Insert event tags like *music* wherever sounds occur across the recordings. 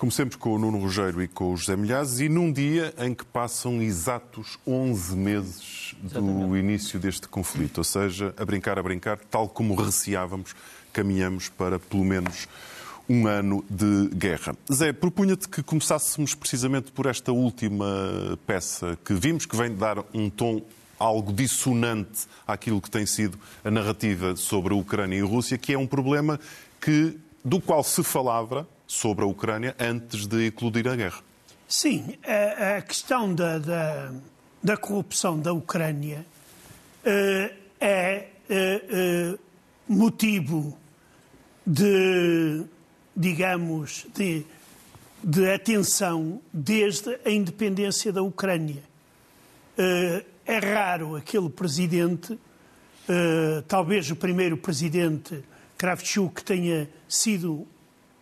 Comecemos com o Nuno Rogério e com o José Milhazes e num dia em que passam exatos 11 meses do Exatamente. início deste conflito, ou seja, a brincar, a brincar, tal como receávamos, caminhamos para pelo menos um ano de guerra. Zé, propunha-te que começássemos precisamente por esta última peça que vimos, que vem dar um tom algo dissonante àquilo que tem sido a narrativa sobre a Ucrânia e a Rússia, que é um problema que, do qual se falava sobre a Ucrânia antes de eclodir a guerra. Sim, a, a questão da, da, da, corrupção da Ucrânia uh, é uh, uh, motivo de, digamos, de, de atenção desde a independência da Ucrânia. é raro aquele presidente, talvez o primeiro presidente Kravchuk tenha sido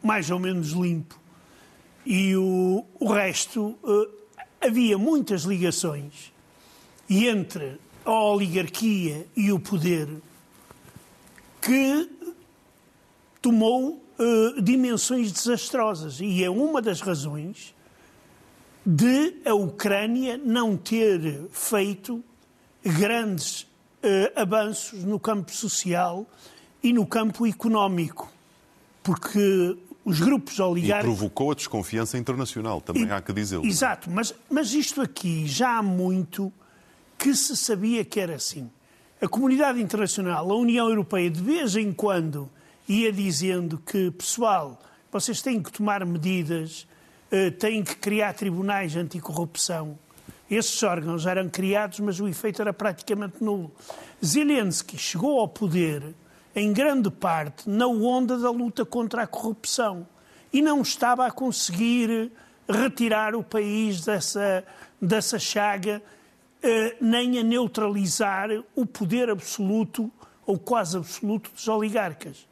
mais ou menos limpo. E o, o resto, uh, havia muitas ligações entre a oligarquia e o poder que tomou uh, dimensões desastrosas. E é uma das razões de a Ucrânia não ter feito grandes uh, avanços no campo social e no campo económico. Porque os grupos oligárquicos... E provocou a desconfiança internacional, também e, há que dizê-lo. Exato, mas, mas isto aqui já há muito que se sabia que era assim. A comunidade internacional, a União Europeia, de vez em quando ia dizendo que, pessoal, vocês têm que tomar medidas, eh, têm que criar tribunais anticorrupção. Esses órgãos eram criados, mas o efeito era praticamente nulo. Zelensky chegou ao poder em grande parte, na onda da luta contra a corrupção. E não estava a conseguir retirar o país dessa, dessa chaga, eh, nem a neutralizar o poder absoluto ou quase absoluto dos oligarcas.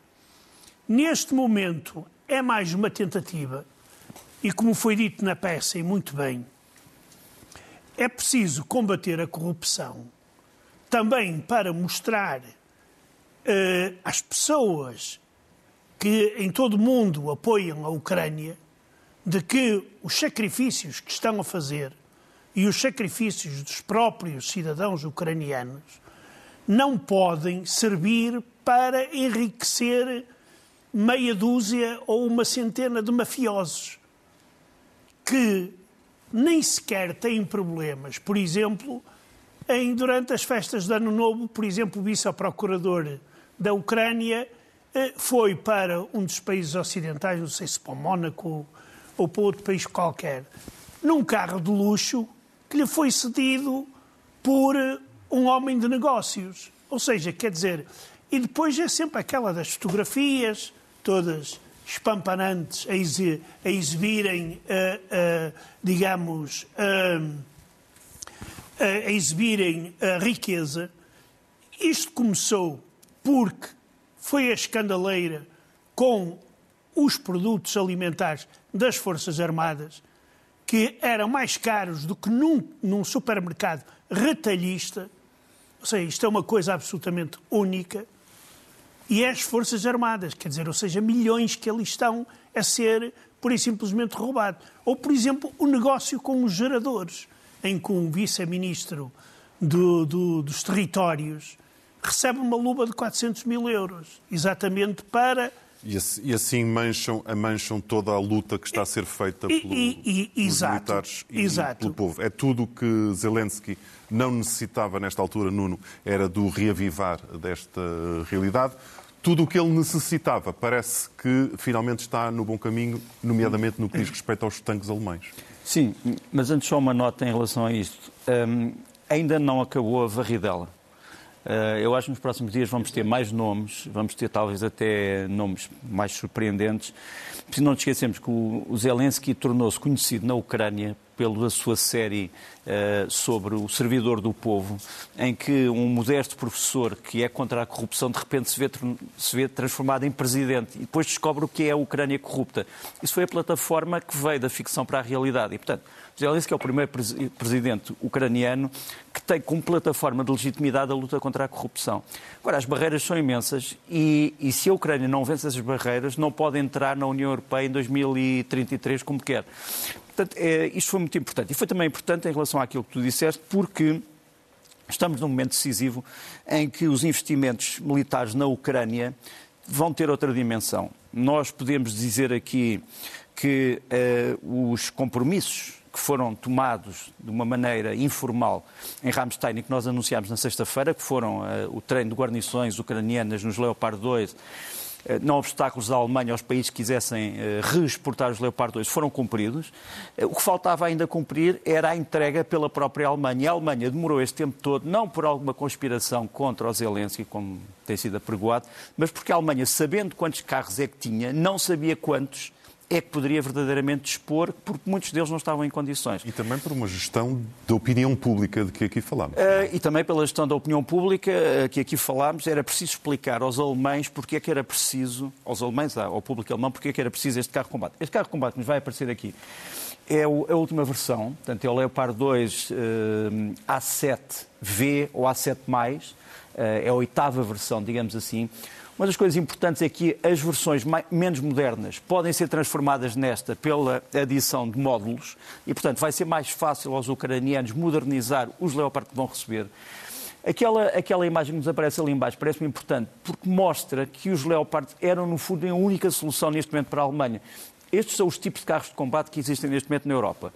Neste momento, é mais uma tentativa, e como foi dito na peça, e muito bem, é preciso combater a corrupção também para mostrar as pessoas que em todo o mundo apoiam a Ucrânia de que os sacrifícios que estão a fazer e os sacrifícios dos próprios cidadãos ucranianos não podem servir para enriquecer meia dúzia ou uma centena de mafiosos que nem sequer têm problemas. Por exemplo, em, durante as festas de Ano Novo, por exemplo, o vice-procurador da Ucrânia eh, foi para um dos países ocidentais, não sei se para o Mónaco ou para outro país qualquer, num carro de luxo que lhe foi cedido por eh, um homem de negócios. Ou seja, quer dizer, e depois é sempre aquela das fotografias, todas espampanantes, a, a exibirem, uh, uh, digamos, a exibirem a riqueza. Isto começou porque foi a escandaleira com os produtos alimentares das Forças Armadas, que eram mais caros do que num, num supermercado retalhista. Ou seja, isto é uma coisa absolutamente única. E é as Forças Armadas, quer dizer, ou seja, milhões que ali estão a ser por e simplesmente roubados. Ou, por exemplo, o negócio com os geradores, em que um vice-ministro do, do, dos territórios recebe uma luva de 400 mil euros, exatamente para e assim mancham, mancham toda a luta que está a ser feita pelo, e, e, pelos exato, militares e exato. pelo povo. É tudo o que Zelensky não necessitava nesta altura, Nuno, era do reavivar desta realidade. Tudo o que ele necessitava parece que finalmente está no bom caminho, nomeadamente no que diz respeito aos tanques alemães. Sim, mas antes só uma nota em relação a isto. Um, ainda não acabou a varridela. Eh, eu acho que nos próximos dias vamos ter mais nomes, vamos ter talvez até nomes mais surpreendentes. Se não nos esquecemos que o Zelensky tornou-se conhecido na Ucrânia pela sua série uh, sobre o servidor do povo, em que um modesto professor que é contra a corrupção de repente se vê, se vê transformado em presidente e depois descobre o que é a Ucrânia corrupta. Isso foi a plataforma que veio da ficção para a realidade. E, portanto, Zelensky é o primeiro presidente ucraniano que tem como plataforma de legitimidade a luta contra a corrupção. Agora, as barreiras são imensas e, e se a Ucrânia não vence essas barreiras, não pode entrar na União Europeia em 2033 como quer. Portanto, é, isto foi muito importante. E foi também importante em relação àquilo que tu disseste, porque estamos num momento decisivo em que os investimentos militares na Ucrânia vão ter outra dimensão. Nós podemos dizer aqui que uh, os compromissos que foram tomados de uma maneira informal em Ramstein e que nós anunciámos na sexta-feira, que foram uh, o treino de guarnições ucranianas nos Leopard 2, uh, eh, não obstáculos da Alemanha aos países que quisessem uh, reexportar os Leopard 2, foram cumpridos. o que faltava ainda cumprir era a entrega pela própria Alemanha. E a Alemanha demorou este tempo todo, não por alguma conspiração contra o Zelensky, como tem sido apregoado, mas porque a Alemanha, sabendo quantos carros é que tinha, não sabia quantos é que poderia verdadeiramente dispor, porque muitos deles não estavam em condições. E também por uma gestão da opinião pública de que aqui falámos. Uh, e também pela gestão da opinião pública uh, que aqui falámos, era preciso explicar aos alemães porque é que era preciso, aos alemães, ao público alemão, porque é que era preciso este carro de combate. Este carro de combate nos vai aparecer aqui. É a última versão, portanto é o Leopard 2 uh, A7V ou A7+, é a oitava versão, digamos assim. Uma das coisas importantes é que as versões menos modernas podem ser transformadas nesta pela adição de módulos e, portanto, vai ser mais fácil aos ucranianos modernizar os Leopard que vão receber. Aquela, aquela imagem que nos aparece ali embaixo parece-me importante porque mostra que os Leopard eram, no fundo, a única solução neste momento para a Alemanha. Estes são os tipos de carros de combate que existem neste momento na Europa.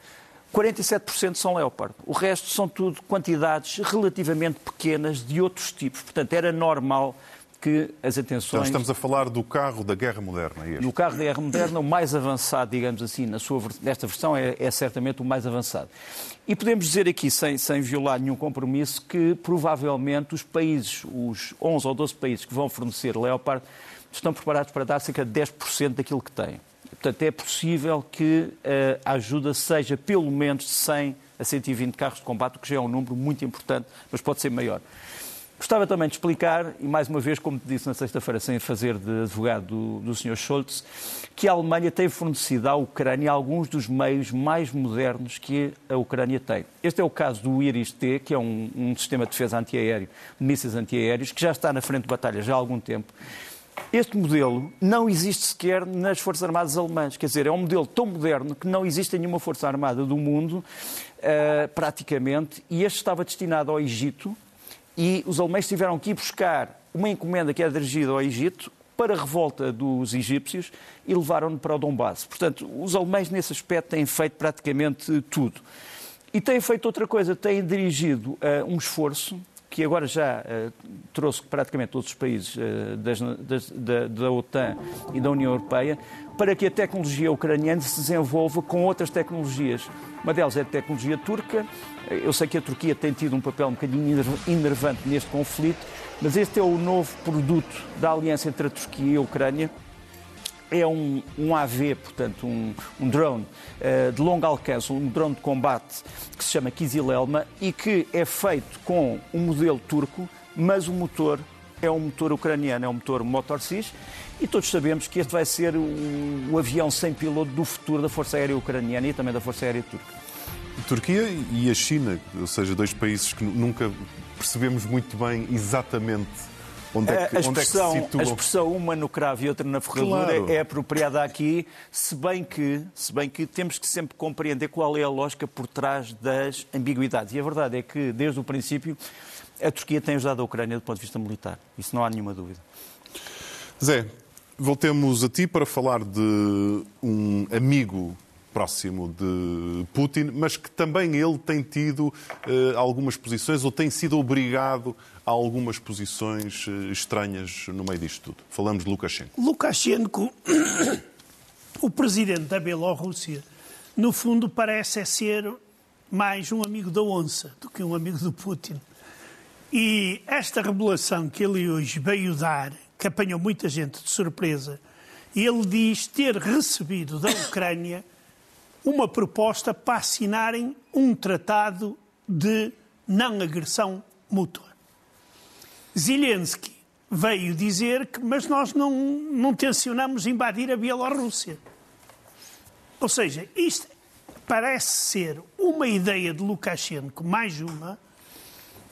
47% são Leopard. O resto são tudo quantidades relativamente pequenas de outros tipos. Portanto, era normal que as atenções... Então estamos a falar do carro da guerra moderna. É no carro da guerra moderna, o mais avançado, digamos assim, na sua, nesta versão, é, é certamente o mais avançado. E podemos dizer aqui, sem, sem violar nenhum compromisso, que provavelmente os países, os 11 ou 12 países que vão fornecer Leopard, estão preparados para dar cerca de 10% daquilo que têm. Portanto, é possível que uh, a ajuda seja pelo menos de 100 a 120 carros de combate, o que já é um número muito importante, mas pode ser maior. Gostava também de explicar, e mais uma vez, como te disse na sexta-feira, sem fazer de advogado do, do Sr. Scholz, que a Alemanha tem fornecido à Ucrânia alguns dos meios mais modernos que a Ucrânia tem. Este é o caso do IRIS-T, que é um, um sistema de defesa antiaéreo, de mísseis antiaéreos, que já está na frente de batalha já há algum tempo. Este modelo não existe sequer nas Forças Armadas alemãs. Quer dizer, é um modelo tão moderno que não existe em nenhuma Força Armada do mundo, uh, praticamente, e este estava destinado ao Egito, e os alemães tiveram que ir buscar uma encomenda que era dirigida ao Egito para a revolta dos egípcios e levaram-no para o Donbass. Portanto, os alemães nesse aspecto têm feito praticamente tudo. E têm feito outra coisa, têm dirigido uh, um esforço que agora já uh, trouxe praticamente todos os países uh, das, das, da, da, OTAN e da União Europeia, para que a tecnologia ucraniana se desenvolva com outras tecnologias. Uma delas é a tecnologia turca. Eu sei que a Turquia tem tido um papel um bocadinho enervante neste conflito, mas este é o novo produto da aliança entre a Turquia e a Ucrânia. É um, um AV, portanto, um, um drone uh, de longo alcance, um drone de combate que se chama Kizilelma e que é feito com um modelo turco, mas o motor é um motor ucraniano, é um motor Motor-Cis, e todos sabemos que este vai ser o, o, avião sem piloto do futuro da Força Aérea Ucraniana e também da Força Aérea Turca. A Turquia e a China, ou seja, dois países que nunca percebemos muito bem exatamente onde é que, a, expressão, é situam. A expressão uma no cravo e outra na ferradura claro. é apropriada aqui, se bem, que, se bem que temos que sempre compreender qual é a lógica por trás das ambiguidades. E a verdade é que, desde o princípio, a Turquia tem ajudado a Ucrânia do ponto de vista militar. Isso não há nenhuma dúvida. Zé, voltemos a ti para falar de um amigo próximo de Putin, mas que também ele tem tido uh, algumas posições ou tem sido obrigado a algumas posições uh, estranhas no meio disto tudo. Falamos de Lukashenko. Lukashenko, *coughs* o presidente da Bielorrússia, no fundo parece ser mais um amigo da onça do que um amigo do Putin. E esta revelação que ele hoje veio dar que apanhou muita gente de surpresa, ele diz ter recebido da *coughs* Ucrânia uma proposta para assinarem um tratado de não agressão mútua. Zelensky veio dizer que, mas nós não, não tencionamos invadir a Bielorrússia. Ou seja, isto parece ser uma ideia de Lukashenko, mais uma,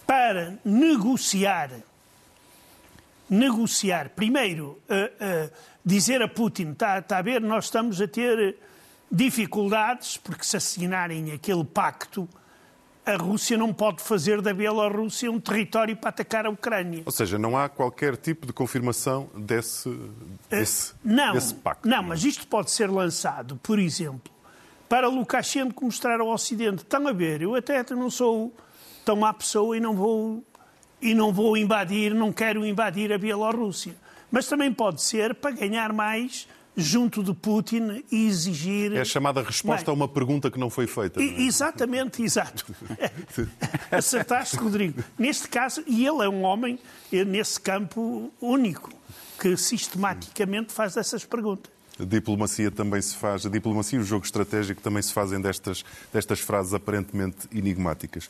para negociar, negociar, primeiro, uh, uh, dizer a Putin, está tá a ver, nós estamos a ter dificuldades, porque se assinarem aquele pacto, a Rússia não pode fazer da Bielorrússia um território para atacar a Ucrânia. Ou seja, não há qualquer tipo de confirmação desse, desse, não, desse pacto. Não, mas isto pode ser lançado, por exemplo, para Lukashenko mostrar ao Ocidente. Estão a ver, eu até não sou tão má pessoa e não vou, e não vou invadir, não quero invadir a Bielorrússia. Mas também pode ser para ganhar mais junto de Putin e exigir. É a chamada resposta Bem, a uma pergunta que não foi feita. Não é? Exatamente, exato. *laughs* Acertaste, Rodrigo. Neste caso, e ele é um homem nesse campo único, que sistematicamente faz essas perguntas. A diplomacia também se faz, a diplomacia e o jogo estratégico também se fazem destas, destas frases aparentemente enigmáticas.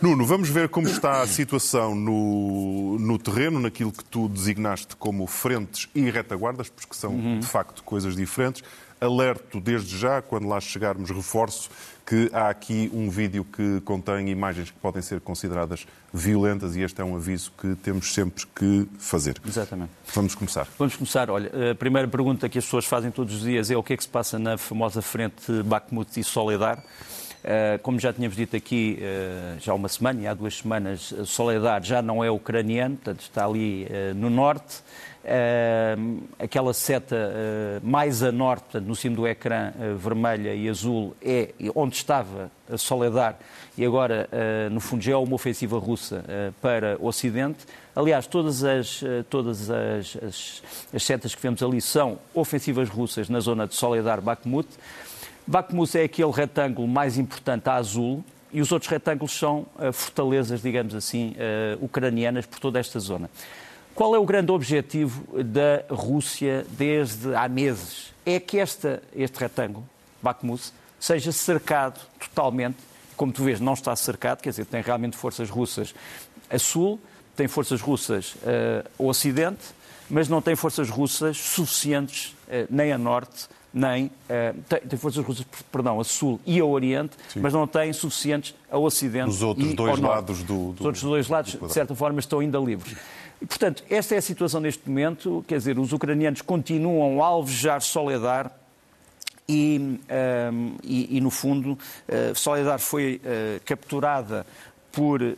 Nuno, vamos ver como está a situação no, no terreno, naquilo que tu designaste como frentes e retaguardas, porque são uhum. de facto coisas diferentes. Alerto desde já, quando lá chegarmos, reforço que há aqui um vídeo que contém imagens que podem ser consideradas violentas e este é um aviso que temos sempre que fazer. Exatamente. Vamos começar. Vamos começar. Olha, a primeira pergunta que as pessoas fazem todos os dias é o que é que se passa na famosa frente Bakhmut e Soledar. Eh, como já tínhamos dito aqui eh, já há uma semana e há duas semanas, Soledar já não é ucraniano, portanto está ali eh, no norte. Aquela seta mais a norte, no cimo do ecrã, vermelha e azul, é onde estava a Soledar e agora, no fundo, já é uma ofensiva russa para o Ocidente. Aliás, todas as, todas as, as, as, setas que vemos ali são ofensivas russas na zona de Soledar-Bakhmut. Bakhmut é aquele retângulo mais importante a azul, e os outros retângulos são fortalezas, digamos assim, ucranianas por toda esta zona. Qual é o grande objetivo da Rússia desde há meses? É que esta, este retângulo, Bakhmut, seja cercado totalmente. Como tu vês, não está cercado, quer dizer, tem realmente forças russas a sul, tem forças russas uh, ao ocidente, mas não tem forças russas suficientes uh, nem a norte, nem uh, tem, tem, forças russas, perdão, a sul e ao oriente, Sim. mas não tem suficientes ao ocidente. Os outros e dois ao lados do, do, Os outros dois lados, de certa forma, estão ainda livres. E, portanto, esta é a situação neste momento, quer dizer, os ucranianos continuam a alvejar Soledar e, um, ehm, e, e, no fundo, uh, Soledar foi uh, capturada por, uh,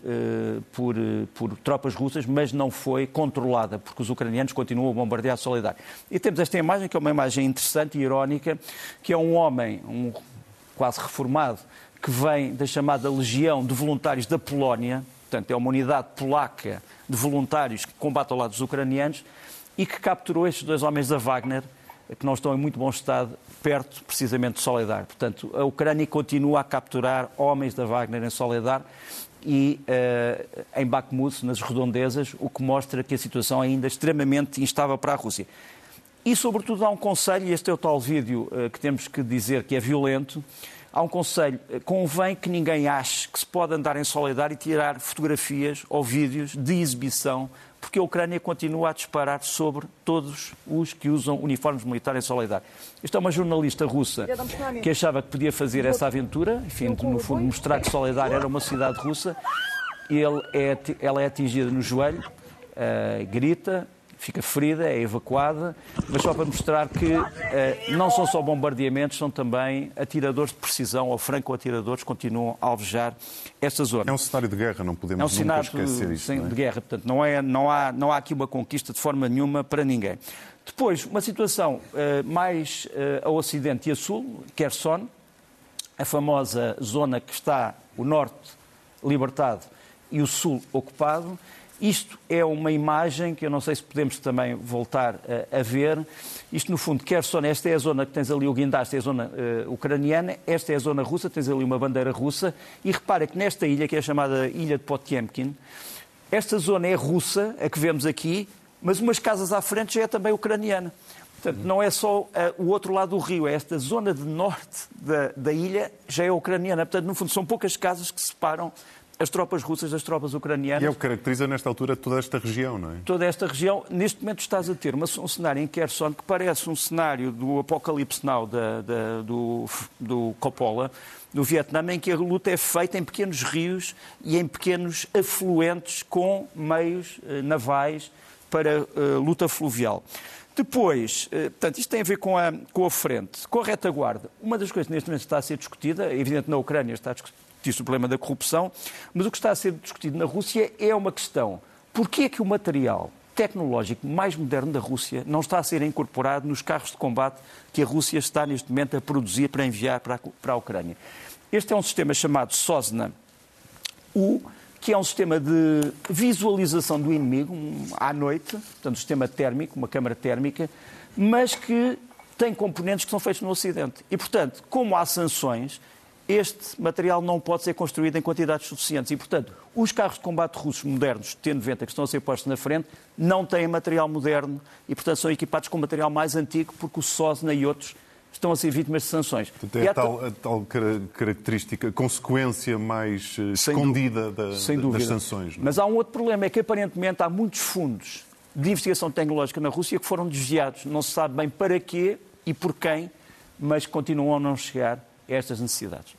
por, por, tropas russas, mas não foi controlada, porque os ucranianos continuam a bombardear Soledar. E temos esta imagem, que é uma imagem interessante e irónica, que é um homem, um quase reformado, que vem da chamada Legião de Voluntários da Polónia, portanto, é uma unidade polaca de voluntários que combate ao lado dos ucranianos e que capturou estes dois homens da Wagner, que não estão em muito bom estado, perto precisamente de Soledar. Portanto, a Ucrânia continua a capturar homens da Wagner em Soledar e uh, em Bakhmut, nas redondezas, o que mostra que a situação é ainda extremamente instável para a Rússia. E, sobretudo, há um conselho, e este é o tal vídeo uh, que temos que dizer que é violento, há um conselho. Convém que ninguém ache que se pode andar em Soledar e tirar fotografias ou vídeos de exibição, porque a Ucrânia continua a disparar sobre todos os que usam uniformes militares em Soledar. Esta é uma jornalista russa que achava que podia fazer essa aventura, enfim, no fundo mostrar que Soledar era uma cidade russa. Ele é, ela é atingida no joelho, uh, grita, fica ferida, é evacuada, mas só para mostrar que eh, não são só bombardeamentos, são também atiradores de precisão ou franco-atiradores que continuam a alvejar esta zona. É um cenário de guerra, não podemos é um cenário esquecer isto. Sim, é? de guerra, portanto, não, é, não, há, não há aqui uma conquista de forma nenhuma para ninguém. Depois, uma situação uh, mais uh, ao ocidente e a sul, Kherson, a famosa zona que está o norte libertado e o sul ocupado, isto é uma imagem que eu não sei se podemos também voltar a, a ver. Isto, no fundo, Kherson, esta é a zona que tens ali o guindaste, é a zona uh, ucraniana, esta é a zona russa, tens ali uma bandeira russa. E repara que nesta ilha, que é chamada Ilha de Potemkin, esta zona é russa, a que vemos aqui, mas umas casas à frente já é também ucraniana. Portanto, não é só uh, o outro lado do rio, é esta zona de norte da, da ilha, já é ucraniana. Portanto, no fundo, são poucas casas que separam as tropas russas das tropas ucranianas. E é o que caracteriza nesta altura toda esta região, não é? Toda esta região. Neste momento estás a ter uma, um cenário em Kherson que parece um cenário do Apocalipse Now da, da, do, do Coppola, do Vietnã, em que a luta é feita em pequenos rios e em pequenos afluentes com meios eh, navais para uh, luta fluvial. Depois, eh, portanto, isto tem a ver com a, com a frente, com a retaguarda. Uma das coisas que neste momento está a ser discutida, evidente na Ucrânia está a discutir-se o problema da corrupção, mas o que está a ser discutido na Rússia é uma questão. Porquê é que o material tecnológico mais moderno da Rússia não está a ser incorporado nos carros de combate que a Rússia está neste momento a produzir para enviar para a, para a Ucrânia? Este é um sistema chamado SOSNA U, que é um sistema de visualização do inimigo à noite, portanto, um sistema térmico, uma câmara térmica, mas que tem componentes que são feitos no Ocidente. E, portanto, como há sanções, este material não pode ser construído em quantidades suficientes. E, portanto, os carros de combate russos modernos, T-90, que estão a ser postos na frente, não têm material moderno e, portanto, são equipados com material mais antigo, porque o SOSNA e outros estão a ser vítimas de sanções. Tem a tal, a tal característica, consequência mais eh, Sem escondida da, das sanções. Não? É? Mas há um outro problema, é que aparentemente há muitos fundos de investigação tecnológica na Rússia que foram desviados. Não se sabe bem para quê e por quem, mas continuam a não chegar a estas necessidades.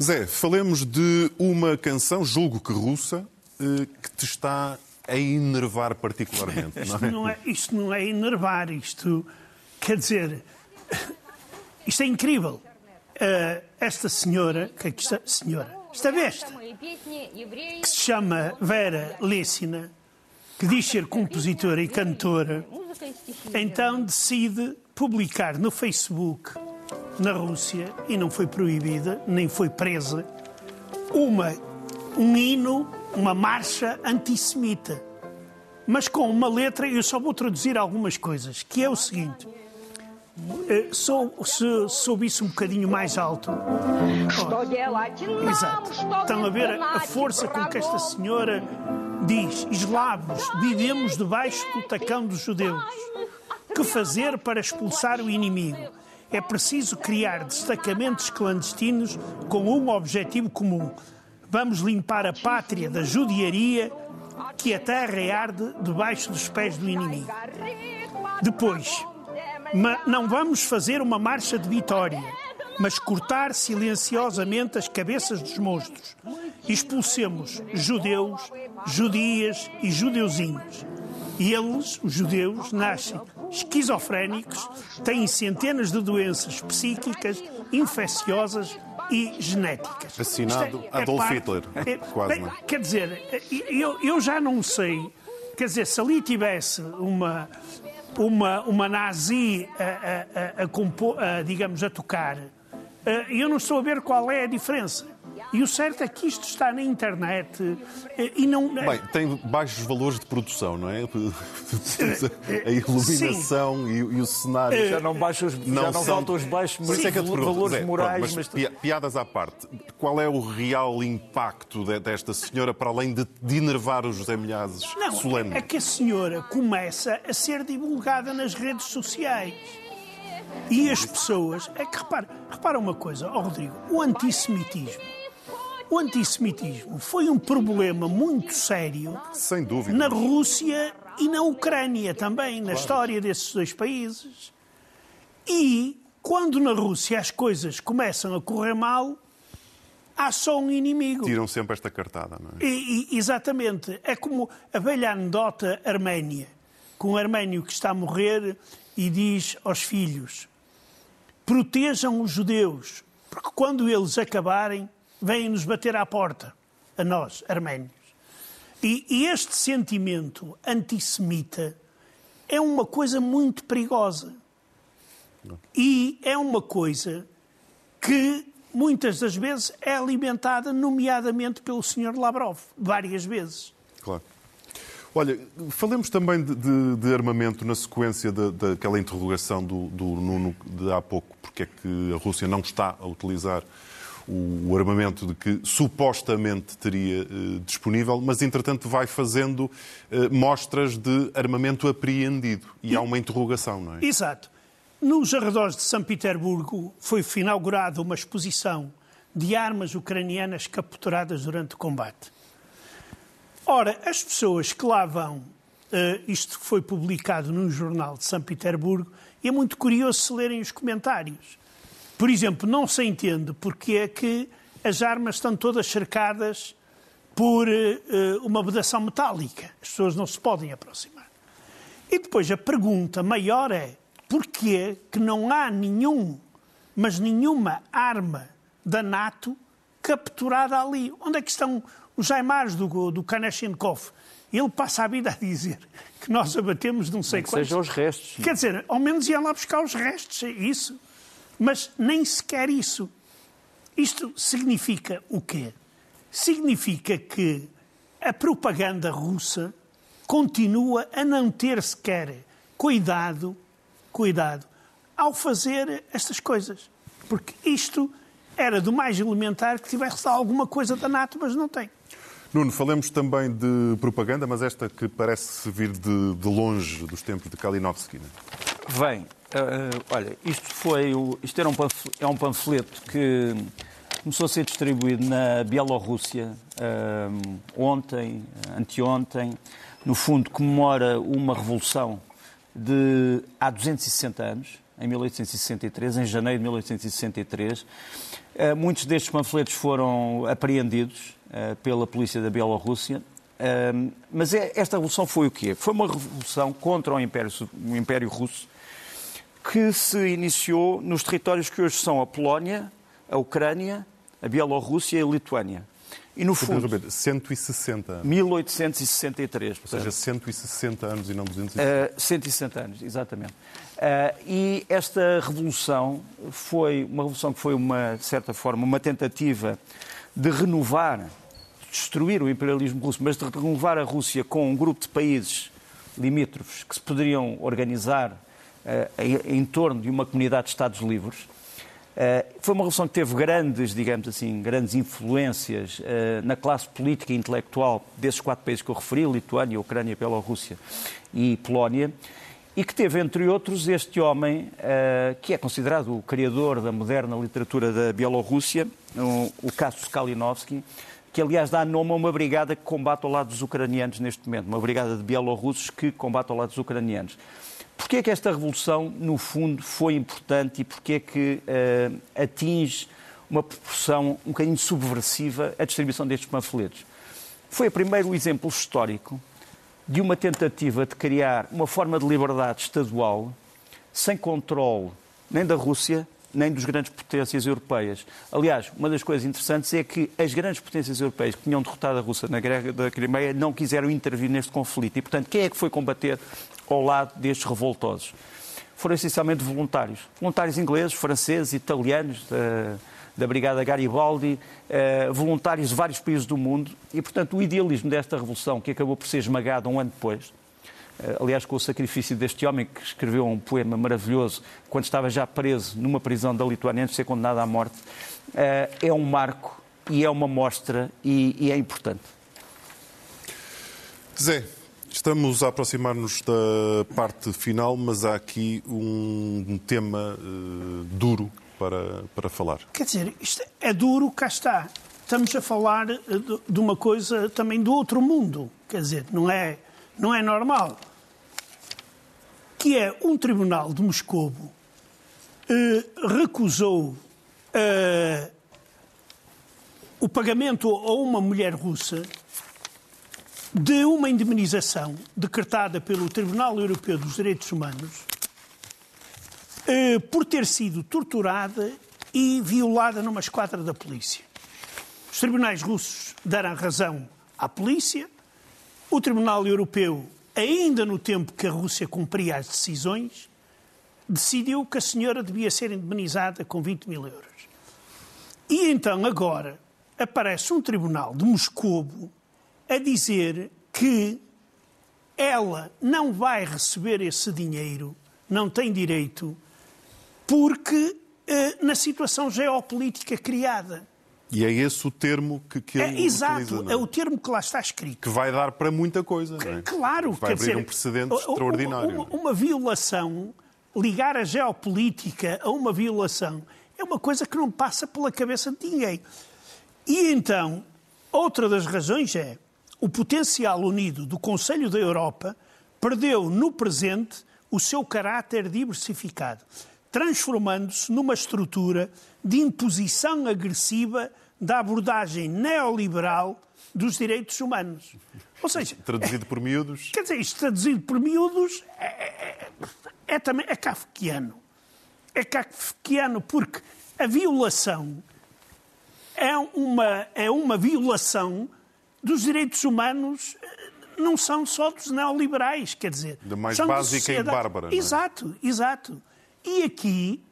Zé, falemos de uma canção, julgo que russa, eh, que te está a enervar particularmente. *laughs* Isto não é, não é, isto não é enervar, isto quer dizer, *laughs* isto é incrível. Uh, esta senhora, que aqui está, senhora, esta besta, que se chama Vera Lessina, que diz ser compositora e cantora, então decide publicar no Facebook, na Rússia, e não foi proibida, nem foi presa, uma, um hino, uma marcha antissemita. Mas com uma letra, eu só vou traduzir algumas coisas, que é o seguinte. Eh, sou, se soube isso um bocadinho mais alto. Oh, exato. Estão a ver a força com que esta senhora diz: eslavos, vivemos debaixo do tacão dos judeus. Que fazer para expulsar o inimigo? É preciso criar destacamentos clandestinos com um objetivo comum. Vamos limpar a pátria da judiaria que a terra arde debaixo dos pés do inimigo. Depois, não vamos fazer uma marcha de vitória, mas cortar silenciosamente as cabeças dos monstros. Expulsemos judeus, judias e judeuzinhos. E eles, os judeus, nascem esquizofrénicos, têm centenas de doenças psíquicas, infecciosas e genéticas. Assinado é, é Adolf Hitler. É, *laughs* Quase. Bem, quer dizer, eu, eu já não sei. Quer dizer, se ali tivesse uma, uma, uma nazi a, a, a, a, digamos, a tocar, eh, eu não estou a ver qual é a diferença. E o certo é que isto está na internet eh, e não. Bem, tem baixos valores de produção, não é? *laughs* A iluminação e, e, o cenário. Já não, baixa os, não, já não são... os baixos mas é que valores morais. Mas, mas, piadas à parte, qual é o real impacto desta senhora para além de, de enervar os José Milhazes não, solene? É que a senhora começa a ser divulgada nas redes sociais. E as pessoas. É que repara, repara uma coisa, oh Rodrigo, o antissemitismo o antissemitismo foi um problema muito sério. Sem dúvida. Na Rússia e na Ucrânia também, na claro. história desses dois países. E quando na Rússia as coisas começam a correr mal, há só um inimigo. Tiram sempre esta cartada, não é? E, e, exatamente. É como a velha anedota arménia, com um arménio que está a morrer e diz aos filhos: protejam os judeus, porque quando eles acabarem, vêm-nos bater à porta, a nós, arménios. E, e este sentimento antissemita é uma coisa muito perigosa. E é uma coisa que muitas das vezes é alimentada, nomeadamente pelo Sr. Lavrov, várias vezes. Claro. Olha, falemos também de, de, de armamento na sequência daquela interrogação do, do Nuno de há pouco, porque é que a Rússia não está a utilizar o armamento de que supostamente teria eh, disponível, mas entretanto vai fazendo eh, mostras de armamento apreendido e há uma interrogação, não é? Exato. Nos arredores de São Petersburgo foi inaugurada uma exposição de armas ucranianas capturadas durante o combate. Ora, as pessoas que lá vão, uh, isto foi publicado num jornal de São Petersburgo, e é muito curioso se lerem os comentários. Por exemplo, não se entende porque é que as armas estão todas cercadas por uh, uma vedação metálica. As pessoas não se podem aproximar. E depois a pergunta maior é porquê que não há nenhum, mas nenhuma arma da NATO capturada ali? Onde é que estão os Aimars do, do Kanashenkov? Ele passa a vida a dizer que nós abatemos não sei quantos. Sejam os restos. Quer dizer, ao menos iam lá buscar os restos, é isso. Mas nem sequer isso. Isto significa o quê? Significa que a propaganda russa continua a não ter sequer cuidado, cuidado, ao fazer estas coisas. Porque isto era do mais elementar que tivesse alguma coisa da NATO, mas não tem. Nuno, falemos também de propaganda, mas esta que parece vir de, de longe dos tempos de Kalinowski. Né? Vem, uh, olha, isto foi, o, isto era um panfleto, é um panfleto que começou a ser distribuído na Bielorrússia uh, ontem, anteontem, no fundo comemora uma revolução de há 260 anos, em 1863, em janeiro de 1863. Uh, muitos destes panfletos foram apreendidos uh, pela polícia da Bielorrússia. Uh, mas é, esta revolução foi o quê? Foi uma revolução contra o Império, o Império Russo que se iniciou nos territórios que hoje são a Polónia, a Ucrânia, a Bielorrússia e a Lituânia. E no fundo. Roberto, 160 anos. 1863. Ou seja, 160 anos e não 260. Uh, 160 anos, exatamente. Uh, e esta revolução foi uma revolução que foi, uma, de certa forma, uma tentativa de renovar, destruir o imperialismo russo, mas de renovar a Rússia com um grupo de países limítrofes que se poderiam organizar em, em torno de uma comunidade de Estados livres eh, foi uma revolução que teve grandes, digamos assim, grandes influências eh, na classe política e intelectual desses quatro países que eu referi, Lituânia, Ucrânia, Bielorrússia e Polónia, e que teve, entre outros, este homem, eh, que é considerado o criador da moderna literatura da Bielorrússia, o Cassius Kalinowski, que aliás dá nome a uma brigada que combate ao lado dos ucranianos neste momento, uma brigada de bielorrussos que combate ao lado dos ucranianos. Porquê é que esta revolução, no fundo, foi importante e porquê é que uh, atinge uma proporção um bocadinho subversiva a distribuição destes panfletos? Foi o primeiro exemplo histórico de uma tentativa de criar uma forma de liberdade estadual sem controle nem da Rússia, nem dos grandes potências europeias. Aliás, uma das coisas interessantes é que as grandes potências europeias que tinham derrotado a Rússia na guerra da Crimeia não quiseram intervir neste conflito. E, portanto, quem é que foi combater ao lado destes revoltosos? Foram essencialmente voluntários. Voluntários ingleses, franceses, italianos, da, da Brigada Garibaldi, eh, voluntários de vários países do mundo. E, portanto, o idealismo desta revolução, que acabou por ser esmagada um ano depois, eh, aliás, com o sacrifício deste homem que escreveu um poema maravilhoso quando estava já preso numa prisão da Lituânia antes de ser condenado à morte, eh, é um marco e é uma mostra e, e é importante. Zé, estamos a aproximar-nos da parte final, mas há aqui um tema uh, duro para, para falar. Quer dizer, isto é duro, cá está. Estamos a falar de, de uma coisa também do outro mundo. Quer dizer, não é, não é normal que é um tribunal de Moscovo eh, recusou eh, o pagamento a uma mulher russa de uma indemnização decretada pelo Tribunal Europeu dos Direitos Humanos eh, por ter sido torturada e violada numa esquadra da polícia. Os tribunais russos deram razão à polícia, o Tribunal Europeu ainda no tempo que a Rússia cumpria as decisões, decidiu que a senhora devia ser indemnizada com 20 mil euros. E então agora aparece um tribunal de Moscovo a dizer que ela não vai receber esse dinheiro, não tem direito, porque eh, na situação geopolítica criada. E é esse o termo que, que ele é, Exato, utiliza, é? é? o termo que lá está escrito. Que vai dar para muita coisa, não é? Claro, vai abrir dizer, um precedente extraordinário. Uma, uma, violação, ligar a geopolítica a uma violação, é uma coisa que não passa pela cabeça de ninguém. E então, outra das razões é o potencial unido do Conselho da Europa perdeu no presente o seu caráter diversificado, transformando-se numa estrutura de imposição agressiva da abordagem neoliberal dos direitos humanos. Ou seja, traduzido por miúdos. Quer dizer, isto traduzido por miúdos é, é, é, é também é kafkiano. É kafkiano porque a violação é uma, é uma violação dos direitos humanos não são só dos neoliberais, quer dizer. Da mais básica e bárbara. É? Exato, é? exato. E aqui, eh,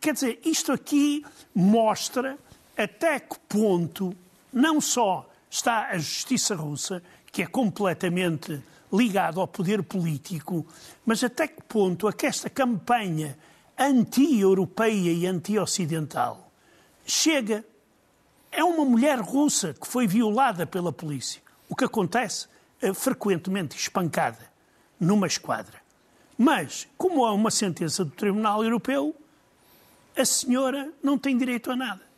quer dizer, isto aqui mostra até que ponto não só está a justiça russa, que é completamente ligada ao poder político, mas até que ponto é que esta campanha anti-europeia e anti-ocidental chega. É uma mulher russa que foi violada pela polícia. O que acontece? É frequentemente espancada numa esquadra. Mas, como há uma sentença do Tribunal Europeu, a senhora não tem direito a nada.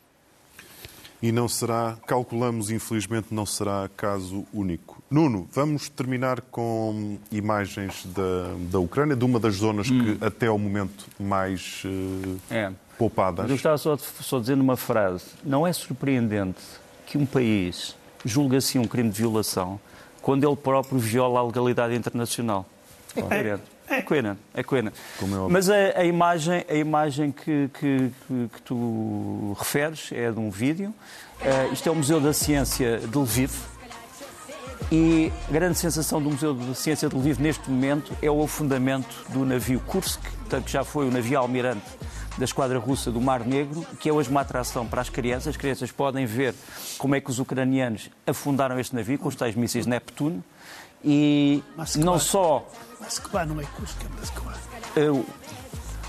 E não será, calculamos, infelizmente, não será caso único. Nuno, vamos terminar com imagens da, da Ucrânia, de uma das zonas hum. que até ao momento mais uh, é. poupadas. Eu estava só, só dizendo uma frase. Não é surpreendente que um país julgue assim um crime de violação quando ele próprio viola a legalidade internacional. É. É coerente, é coerente. É Mas a, a, imagem, a imagem que, que, que, tu referes é de um vídeo. Uh, isto é o Museu da Ciência de Lviv. E a grande sensação do Museu da Ciência de Lviv neste momento é o afundamento do navio Kursk, que já foi o navio almirante da esquadra russa do Mar Negro, que é hoje uma atração para as crianças. As crianças podem ver como é que os ucranianos afundaram este navio com os tais mísseis Neptuno. E não só. Moskva não é Kursk, é Moskva. Uh,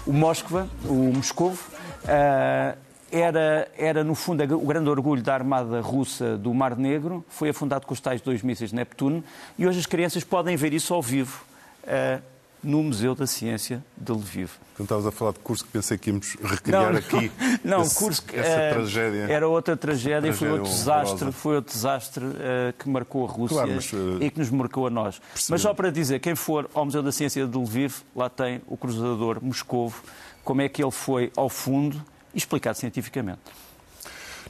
o Moskva, o Moscovo, uh, era, era, no fundo, o grande orgulho da armada russa do Mar Negro, foi afundado com os tais dois mísseis Neptuno, e hoje as crianças podem ver isso ao vivo. Uh, no Museu da Ciência de Lviv. Quando estavas a falar de Kursk, pensei que íamos recriar não, aqui não, esse, Kursk, essa é, tragédia. Era outra tragédia, tragédia foi outro desastre, foi outro desastre uh, que marcou a Rússia claro, mas, uh, e que nos marcou a nós. Percebi. Mas só para dizer, quem for ao Museu da Ciência de Lviv, lá tem o cruzador Moscovo, como é que ele foi ao fundo, explicado cientificamente.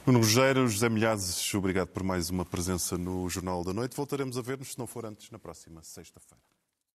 Nuno Rogério, José Milhazes, obrigado por mais uma presença no Jornal da Noite. Voltaremos a ver-nos, se não for antes, na próxima sexta-feira.